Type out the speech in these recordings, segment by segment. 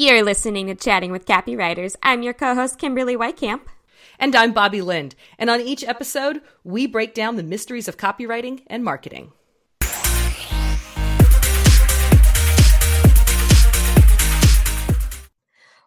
You're listening to Chatting with Copywriters. I'm your co host, Kimberly Whitecamp. And I'm Bobby Lind. And on each episode, we break down the mysteries of copywriting and marketing.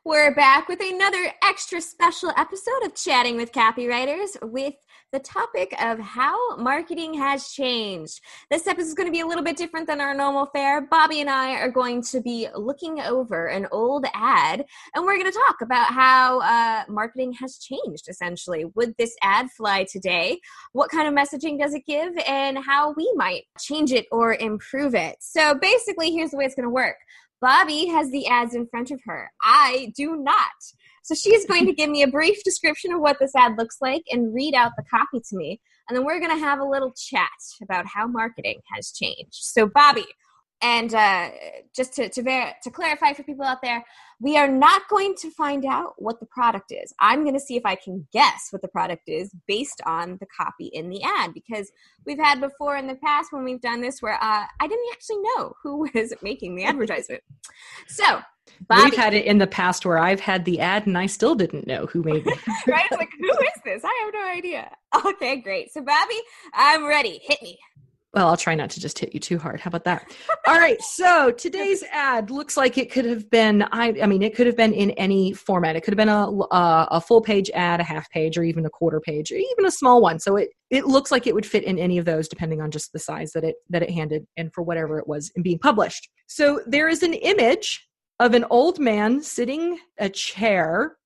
We're back with another extra special episode of Chatting with Copywriters with the topic of how marketing has changed. This episode is going to be a little bit different than our normal fare. Bobby and I are going to be looking over an old ad and we're going to talk about how uh, marketing has changed essentially. Would this ad fly today? What kind of messaging does it give? And how we might change it or improve it. So basically, here's the way it's going to work. Bobby has the ads in front of her. I do not. So she's going to give me a brief description of what this ad looks like and read out the copy to me. And then we're going to have a little chat about how marketing has changed. So, Bobby, and uh, just to to, ver- to clarify for people out there, we are not going to find out what the product is. I'm going to see if I can guess what the product is based on the copy in the ad because we've had before in the past when we've done this where uh, I didn't actually know who was making the advertisement. So. Bobby, We've had it in the past where I've had the ad and I still didn't know who made it. right? It's like, who is this? I have no idea. Okay, great. So, Bobby, I'm ready. Hit me. Well, I'll try not to just hit you too hard. How about that? All right. So today's ad looks like it could have been. I, I mean, it could have been in any format. It could have been a, a, a full page ad, a half page, or even a quarter page, or even a small one. So it it looks like it would fit in any of those, depending on just the size that it that it handed and for whatever it was in being published. So there is an image of an old man sitting a chair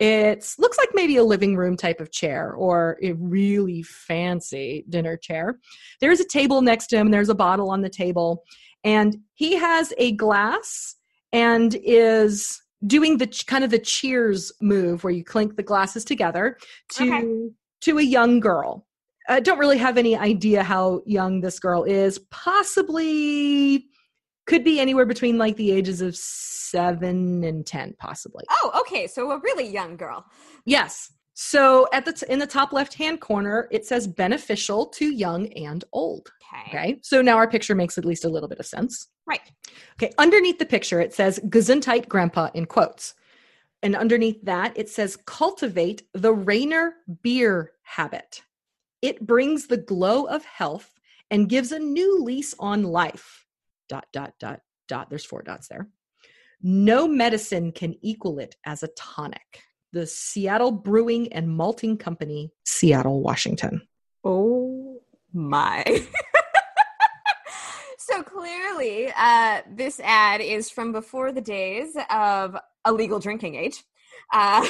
it looks like maybe a living room type of chair or a really fancy dinner chair. There's a table next to him, there's a bottle on the table, and he has a glass and is doing the kind of the cheers move where you clink the glasses together to okay. to a young girl. I don't really have any idea how young this girl is. Possibly could be anywhere between like the ages of seven and ten, possibly. Oh, okay. So a really young girl. Yes. So at the t- in the top left hand corner, it says beneficial to young and old. Okay. okay. So now our picture makes at least a little bit of sense. Right. Okay. Underneath the picture, it says Gesundheit Grandpa in quotes. And underneath that, it says cultivate the Rainier beer habit. It brings the glow of health and gives a new lease on life dot dot dot dot. There's four dots there. No medicine can equal it as a tonic. The seattle brewing and malting company seattle washington. Oh my. So clearly uh, this ad is from before the days of a legal drinking age uh,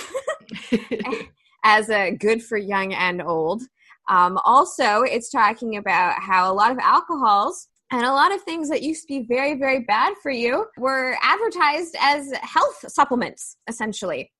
as a good for young and old. Um, also it's talking about how a lot of alcohols and a lot of things that used to be very, very bad for you were advertised as health supplements, essentially.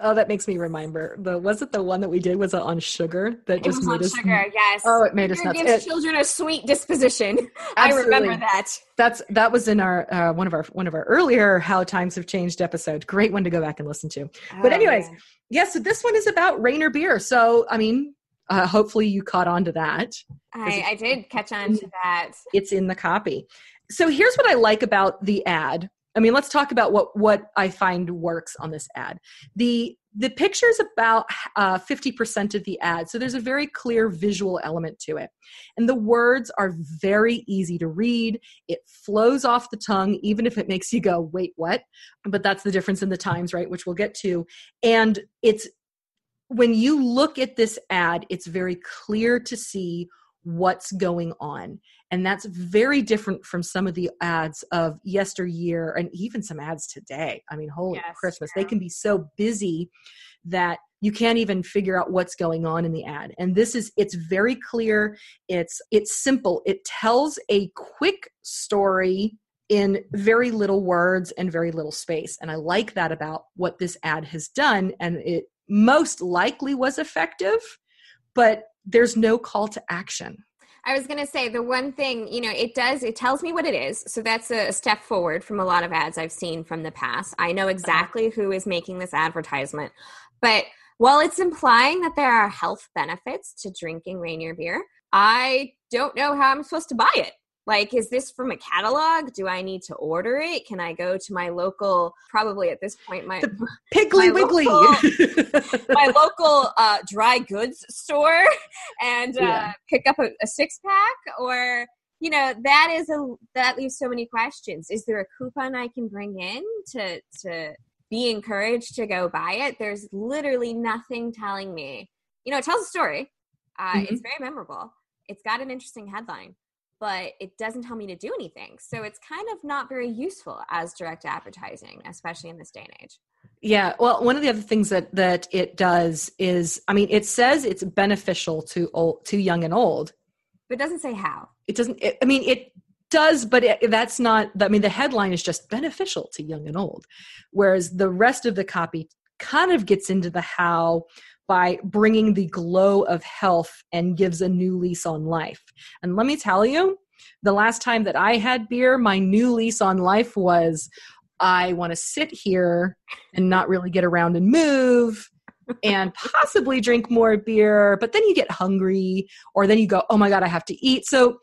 Oh, that makes me remember. The was it the one that we did? Was it on sugar that it just made us sugar? Yes. Oh, it made sugar us nuts. Gives it, children a sweet disposition. I remember that. That's that was in our uh, one of our one of our earlier "How Times Have Changed" episode. Great one to go back and listen to. Oh, but anyways, yes. Yeah, so this one is about Rainier beer. So I mean, uh, hopefully you caught on to that. I, I did catch on to that. It's in the copy. So here's what I like about the ad. I mean, let's talk about what what I find works on this ad. The the picture is about uh, 50% of the ad, so there's a very clear visual element to it. And the words are very easy to read. It flows off the tongue, even if it makes you go, wait, what? But that's the difference in the times, right? Which we'll get to. And it's when you look at this ad, it's very clear to see what's going on. And that's very different from some of the ads of yesteryear and even some ads today. I mean, holy yes, Christmas, yeah. they can be so busy that you can't even figure out what's going on in the ad. And this is it's very clear, it's it's simple. It tells a quick story in very little words and very little space. And I like that about what this ad has done and it most likely was effective, but there's no call to action. I was going to say the one thing, you know, it does, it tells me what it is. So that's a step forward from a lot of ads I've seen from the past. I know exactly who is making this advertisement. But while it's implying that there are health benefits to drinking Rainier beer, I don't know how I'm supposed to buy it. Like, is this from a catalog? Do I need to order it? Can I go to my local, probably at this point, my The Piggly my Wiggly. local- my local uh, dry goods store and uh, Yeah. pick up a, a six pack? Or, you know, that is a that leaves so many questions. Is there a coupon I can bring in to to be encouraged to go buy it? There's literally nothing telling me. You know, it tells a story. Uh, Mhm. It's very memorable. It's got an interesting headline, but it doesn't tell me to do anything. So it's kind of not very useful as direct advertising, especially in this day and age. Yeah, well, one of the other things that that it does is, I mean, it says it's beneficial to old, to young and old. But it doesn't say how. It doesn't. It, I mean, it does, but it, that's not. I mean, the headline is just beneficial to young and old, whereas the rest of the copy kind of gets into the how by bringing the glow of health and gives a new lease on life. And let me tell you, the last time that I had beer, my new lease on life was I want to sit here and not really get around and move and possibly drink more beer, but then you get hungry or then you go, oh my God, I have to eat. So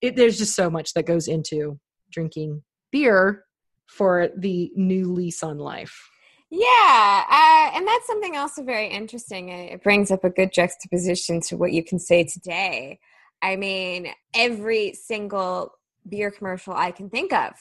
it, there's just so much that goes into drinking beer for the new lease on life. Yeah, uh, and that's something also very interesting. It brings up a good juxtaposition to what you can say today. I mean, every single beer commercial I can think of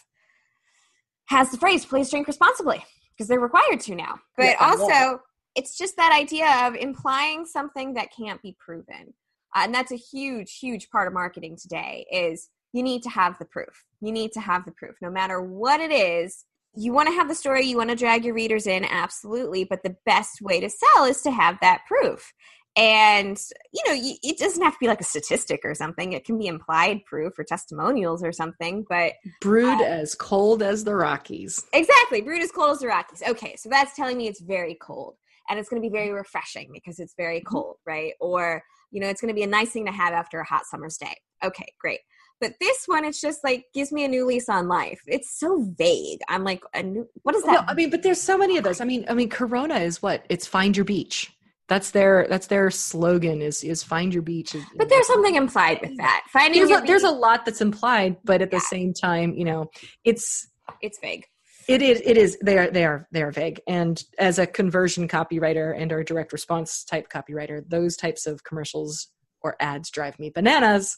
has the phrase "please drink responsibly" because they're required to now. But love also, it's just that idea of implying something that can't be proven, uh, and that's a huge, huge part of marketing today. Is you need to have the proof. You need to have the proof, no matter what it is you want to have the story, you want to drag your readers in, absolutely. But the best way to sell is to have that proof. And, you know, it doesn't have to be like a statistic or something. It can be implied proof or testimonials or something. But Brewed um, as cold as the Rockies. exactly, brewed as cold as the Rockies. Okay, so that's telling me it's very cold. And it's going to be very refreshing because it's very mm-hmm. cold, right? Or, you know, it's going to be a nice thing to have after a hot summer's day. Okay, great. But this one, it's just like gives me a new lease on life. It's so vague. I'm like, a new. What is that? No, I mean, but there's so many of those. I mean, I mean, Corona is what? It's find your beach. That's their that's their slogan is is find your beach. Is- But there's something implied with that. Finding there's a, there's a lot that's implied, but at the same time, you know, it's it's vague. it is it is they are they are they are vague. And as a conversion copywriter and or direct response type copywriter, those types of commercials or ads drive me bananas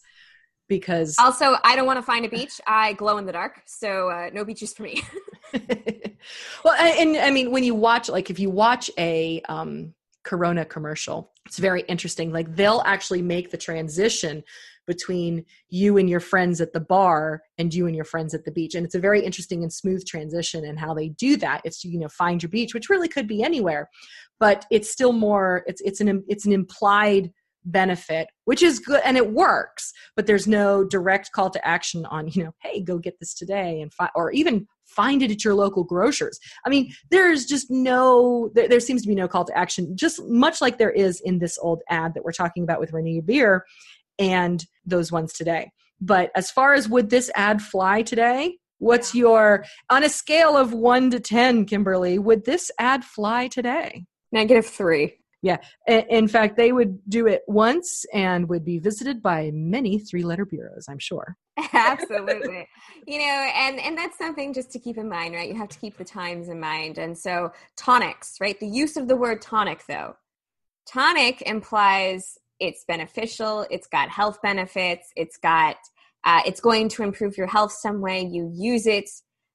because Also, I don't want to find a beach. I glow in the dark, so uh, no beaches for me. well and, and i mean when you watch like if you watch a um corona commercial it's very interesting like they'll actually make the transition between you and your friends at the bar and you and your friends at the beach and it's a very interesting and smooth transition and how they do that it's you know find your beach which really could be anywhere but it's still more it's it's an it's an implied benefit which is good and it works but there's no direct call to action on you know hey go get this today and fi- or even find it at your local grocers. I mean there's just no there, there, seems to be no call to action just much like there is in this old ad that we're talking about with Rainier beer and those ones today. But as far as would this ad fly today? What's your on a scale of 1 to 10 kimberly would this ad fly today? Negative 3 yeah. In fact, they would do it once and would be visited by many three letter bureaus, I'm sure. Absolutely. you know, and and that's something just to keep in mind, right? You have to keep the times in mind. And so tonics, right? The use of the word tonic though. Tonic implies it's beneficial, it's got health benefits, it's got uh, it's going to improve your health some way. You use it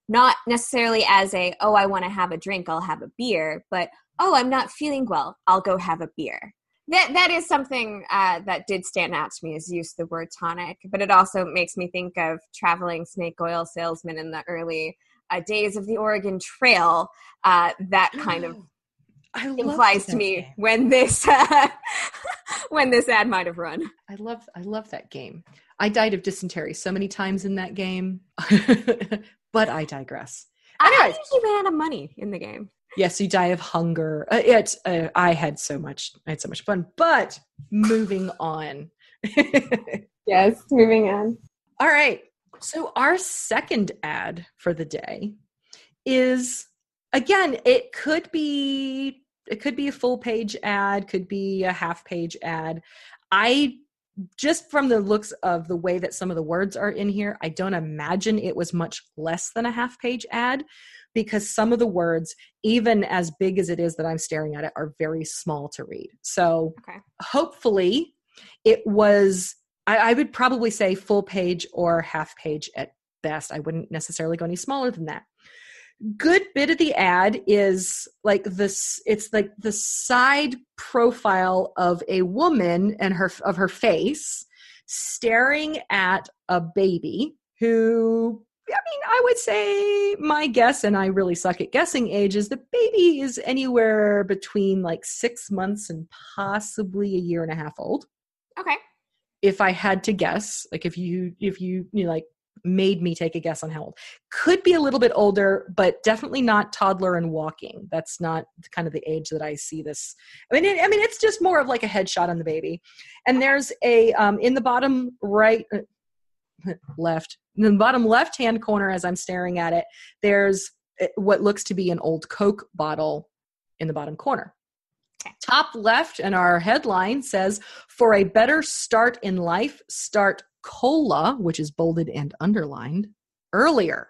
not necessarily as a, oh, I want to have a drink, I'll have a beer, but oh I'm not feeling well, I'll go have a beer that that is something uh, that did stand out to me is use the word tonic but it also makes me think of traveling snake oil salesman in the early uh, days of the oregon trail uh, that kind of I implies to me game. when this uh, when this ad might have run I love I love that game. I died of dysentery so many times in that game. but I digress. i Anyways. think you ran out of money in the game Yes, you die of hunger. Uh, it, uh, I had so much I had so much fun. But moving on. yes moving on All right. So our second ad for the day is again, it could be it could be a full page ad, could be a half page ad. I just from the looks of the way that some of the words are in here, I don't imagine it was much less than a half page ad because some of the words, even as big as it is that I'm staring at it, are very small to read. So Okay. hopefully it was, I, I would probably say full page or half page at best. I wouldn't necessarily go any smaller than that good bit of the ad is like this it's like the side profile of a woman and her of her face staring at a baby who I mean, I would say my guess, and I really suck at guessing ages, the baby is anywhere between like six months and possibly a year and a half old. Okay. If I had to guess, like if you if you you know, like made me take a guess on how old. Could be a little bit older, but definitely not toddler and walking. That's not kind of the age that I see this. I mean, it, I mean, it's just more of like a headshot on the baby. And there's a um, in the bottom right, uh, left, in the bottom left hand corner as I'm staring at it. There's uh, what looks to be an old Coke bottle in the bottom corner. Top left, and our headline says, For a better start in life, start cola, which is bolded and underlined, earlier!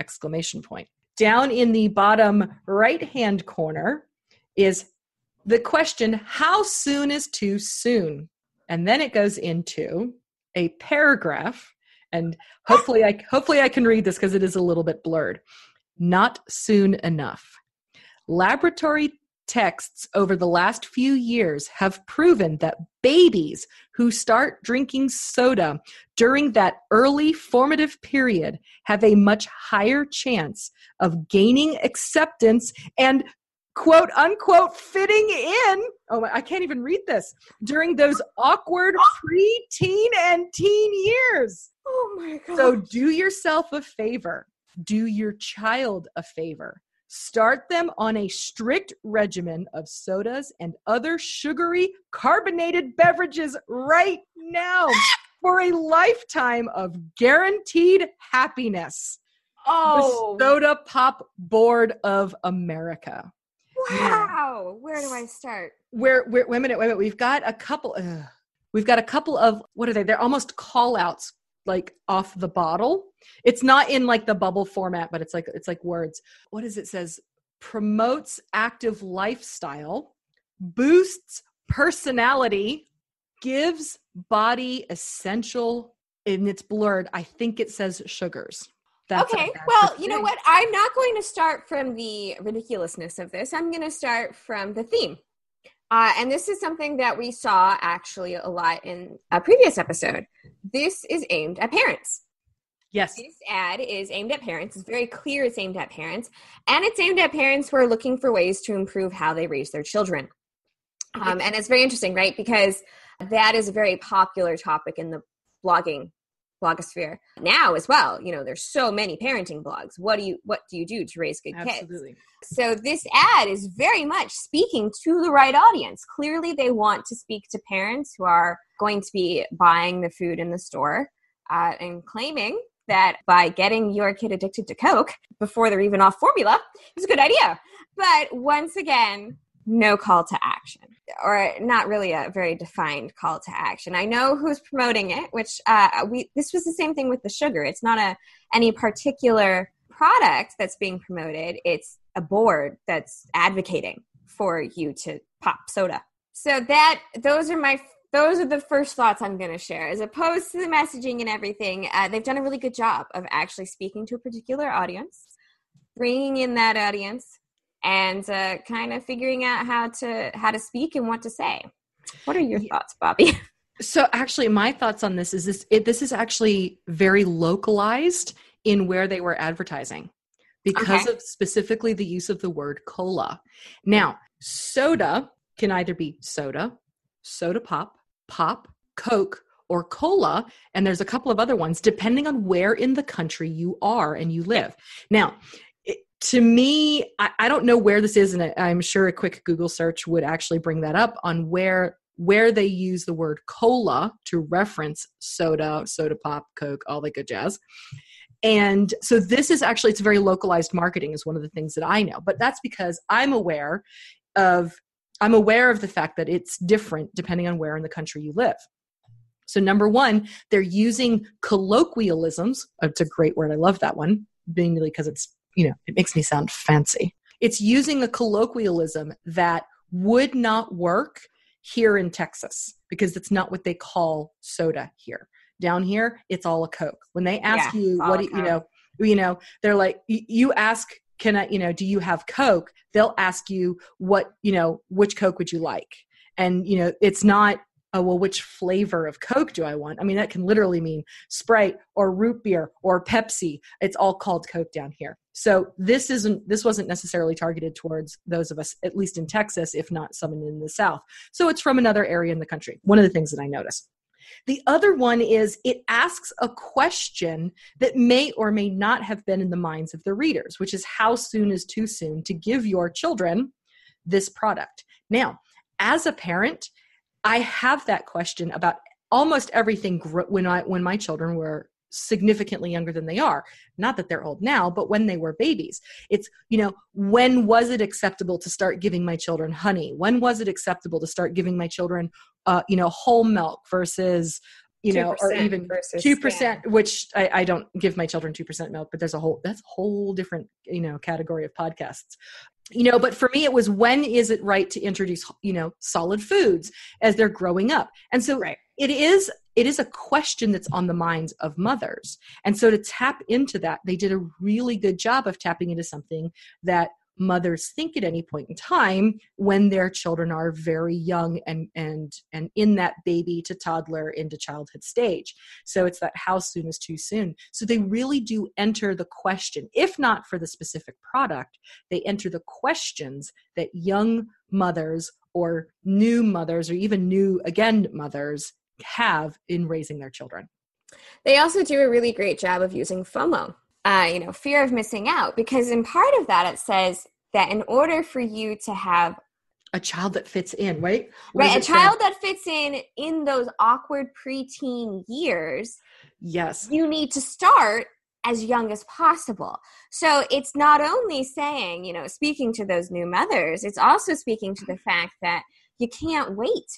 Exclamation point. Down in the bottom right hand corner is the question, How soon is too soon? And then it goes into a paragraph, and hopefully I hopefully I can read this because it is a little bit blurred. Not soon enough. Laboratory texts over the last few years have proven that babies who start drinking soda during that early formative period have a much higher chance of gaining acceptance and quote unquote fitting in oh my, i can't even read this during those awkward pre-teen and teen years Oh my god. so do yourself a favor do your child a favor Start them on a strict regimen of sodas and other sugary carbonated beverages right now for a lifetime of guaranteed happiness. oh The Soda Pop Board of America. Wow. Where do I start? Where, where wait a minute, wait a minute. We've got a couple we've got a couple of what are they? They're almost call outs like off the bottle. It's not in like the bubble format, but it's like it's like words. What is it says? Promotes active lifestyle, boosts personality, gives body essential and it's blurred. I think it says sugars. That's okay, well, you know what? I'm not going to start from the ridiculousness of this. I'm going to start from the theme. Uh, and this is something that we saw actually a lot in a previous episode. This is aimed at parents. Yes. This ad is aimed at parents. It's very clear it's aimed at parents. And it's aimed at parents who are looking for ways to improve how they raise their children. Um, and it's very interesting, right? Because that is a very popular topic in the blogging blogosphere now as well. You know, there's so many parenting blogs. What do you what do you do to raise good kids? Absolutely. So this ad is very much speaking to the right audience. Clearly, they want to speak to parents who are going to be buying the food in the store uh, and claiming that by getting your kid addicted to Coke before they're even off formula is a good idea. But once again, no call to action, or not really a very defined call to action. I know who's promoting it, which uh, we this was the same thing with the sugar. It's not a any particular product that's being promoted. It's a board that's advocating for you to pop soda. So that those are my those are the first thoughts I'm going to share. As opposed to the messaging and everything, uh, they've done a really good job of actually speaking to a particular audience, bringing in that audience, and uh, kind of figuring out how to how to speak and what to say. What are your thoughts, Bobby? So actually my thoughts on this is this it, this is actually very localized in where they were advertising because Okay. of specifically the use of the word cola. Now, soda can either be soda, soda pop, pop, coke or cola and there's a couple of other ones depending on where in the country you are and you live. Now, to me, I, I don't know where this is, and I'm sure a quick Google search would actually bring that up on where where they use the word cola to reference soda, soda pop, coke, all that good jazz. And so this is actually it's very localized marketing is one of the things that I know. But that's because I'm aware of I'm aware of the fact that it's different depending on where in the country you live. So, number one, they're using colloquialisms. It's a great word. I love that one, mainly because it's, you know, it makes me sound fancy. It's using a colloquialism that would not work here in Texas because it's not what they call soda here. Down here, it's all a Coke. When they ask Yeah, you, what do you, you know, you know, they're like, you ask, can I, you know, do you have Coke? They'll ask you what, you know, which Coke would you like? And, you know, it's not, oh, well, which flavor of Coke do I want? I mean, that can literally mean Sprite or root beer or Pepsi. It's all called Coke down here. So this isn't, this wasn't necessarily targeted towards those of us, at least in Texas, if not someone in the South. So it's from another area in the country. One of the things that I notice. The other one is it asks a question that may or may not have been in the minds of the readers, which is how soon is too soon to give your children this product? Now, as a parent, I have that question about almost everything when I when my children were significantly younger than they are. Not that they're old now but when they were babies. It's you know when was it acceptable to start giving my children honey? When was it acceptable to start giving my children uh, you know whole milk versus you know or even two percent which I, I don't give my children two percent milk but there's a whole that's a whole different you know category of podcasts. You know but for me it was when is it right to introduce you know solid foods as they're growing up? And so Right. It is it is a question that's on the minds of mothers. And so to tap into that they did a really good job of tapping into something that mothers think at any point in time when their children are very young and and and in that baby to toddler into childhood stage. So it's that how soon is too soon. So they really do enter the question if not for the specific product they enter the questions that young mothers or new mothers or even new again mothers have in raising their children They also do a really great job of using FOMO, uh, you know, fear of missing out, because in part of that it says that in order for you to have a child that fits in right What right a it say? child that fits in in those awkward preteen years, yes you need to start as young as possible. So it's not only saying, you know, speaking to those new mothers, it's also speaking to the fact that you can't wait.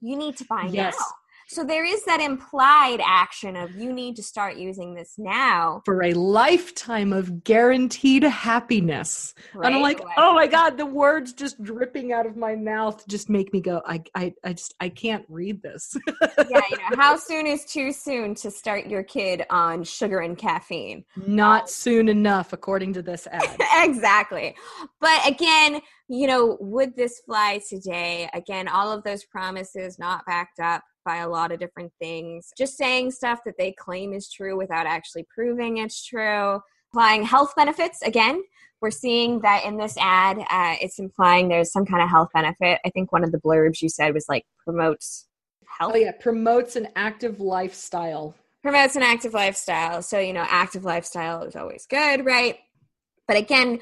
You need to buy Yes. now. So there is that implied action of you need to start using this now. for a lifetime of guaranteed happiness Right? and i'm like Like- oh my god the words just dripping out of my mouth just make me go i i, I just i can't read this yeah, you know, how soon is too soon to start your kid on sugar and caffeine? not soon enough according to this ad exactly. But again, you know, would this fly today? Again, all of those promises not backed up by a lot of different things. Just saying stuff that they claim is true without actually proving it's true. Applying health benefits again. We're seeing that in this ad, uh, it's implying there's some kind of health benefit. I think one of the blurbs you said was like promotes health oh yeah promotes an active lifestyle promotes an active lifestyle. So, you know, active lifestyle is always good, right? But again,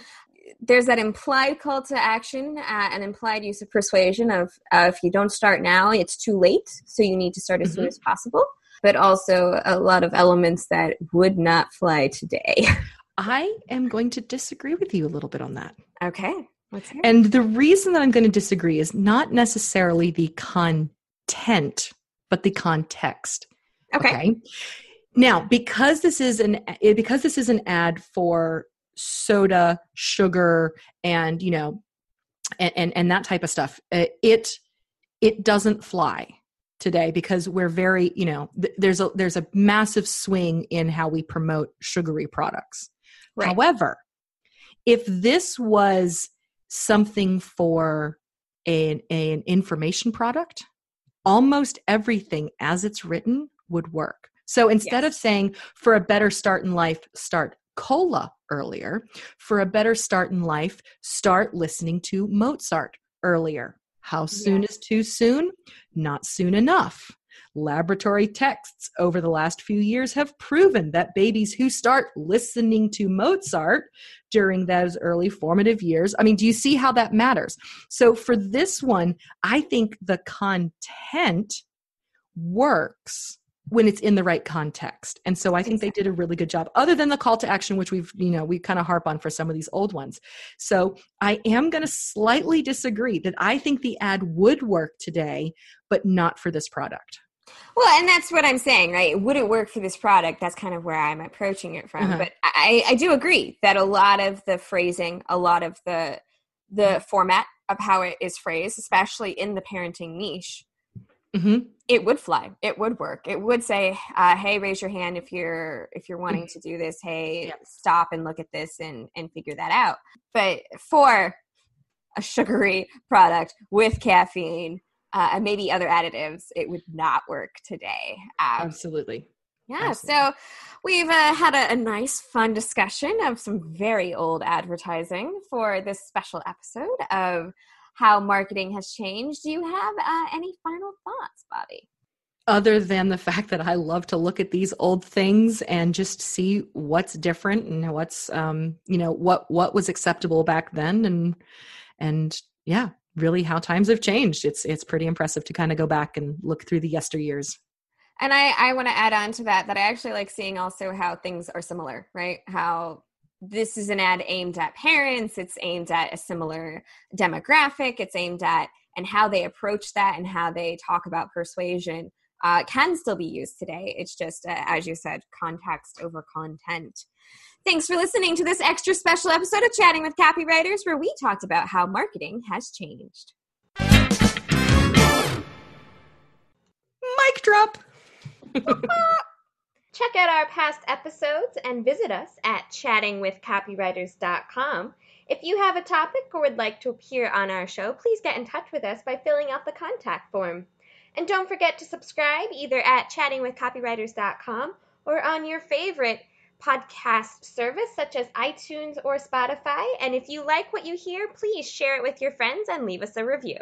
there's that implied call to action, uh, an implied use of persuasion of uh, if you don't start now, it's too late. So you need to start as soon Mhm. as possible. But also a lot of elements that would not fly today. i am going to disagree with you a little bit on that okay. Let's hear it. And the reason that I'm going to disagree is not necessarily the content, but the context. Okay. Now, because this is an because this is an ad for soda, sugar, and you know, and and, and that type of stuff, it it doesn't fly today because we're very you know th- there's a there's a massive swing in how we promote sugary products. Right. However, if this was something for an, an information product, almost everything as it's written would work. So instead of saying for a better start in life, start cola earlier, for a better start in life, start listening to Mozart earlier. How soon Yes. is too soon? Not soon enough. Laboratory texts over the last few years have proven that babies who start listening to Mozart during those early formative years, I mean, do you see how that matters? So for this one, I think the content works when it's in the right context. And so I think they did a really good job other than the call to action which we've, you know, we kind of harp on for some of these old ones. So I am going to slightly disagree that I think the ad would work today but not for this product. Well, and that's what I'm saying, right? It wouldn't work for this product? That's kind of where I'm approaching it from. Uh-huh. But I, I do agree that a lot of the phrasing, a lot of the the format of how it is phrased, especially in the parenting niche, mm-hmm. it would fly. It would work. It would say, uh, "Hey, raise your hand if you're if you're wanting to do this. Hey, yep. stop and look at this and and figure that out." But for a sugary product with caffeine uh, and maybe other additives, it would not work today. Um, Absolutely. Yeah, Absolutely. so we've uh, had a, a, nice, fun discussion of some very old advertising for this special episode of how marketing has changed. Do you have uh, any final thoughts, Bobby? Other than the fact that I love to look at these old things and just see what's different and what's, um, you know, what what was acceptable back then, and and yeah, really how times have changed. It's it's pretty impressive to kind of go back and look through the yesteryears. And I I want to add on to that that I actually like seeing also how things are similar, right? How this is an ad aimed at parents, it's aimed at a similar demographic, it's aimed at and how they approach that and how they talk about persuasion uh, can still be used today. It's just, uh, as you said, context over content. Thanks for listening to this extra special episode of Chatting with Copywriters, where we talked about how marketing has changed. Mic drop. Check out our past episodes and visit us at chattingwithcopywriters.com. If you have a topic or would like to appear on our show, please get in touch with us by filling out the contact form. And don't forget to subscribe either at chattingwithcopywriters.com or on your favorite podcast service such as iTunes or Spotify. And if you like what you hear, please share it with your friends and leave us a review.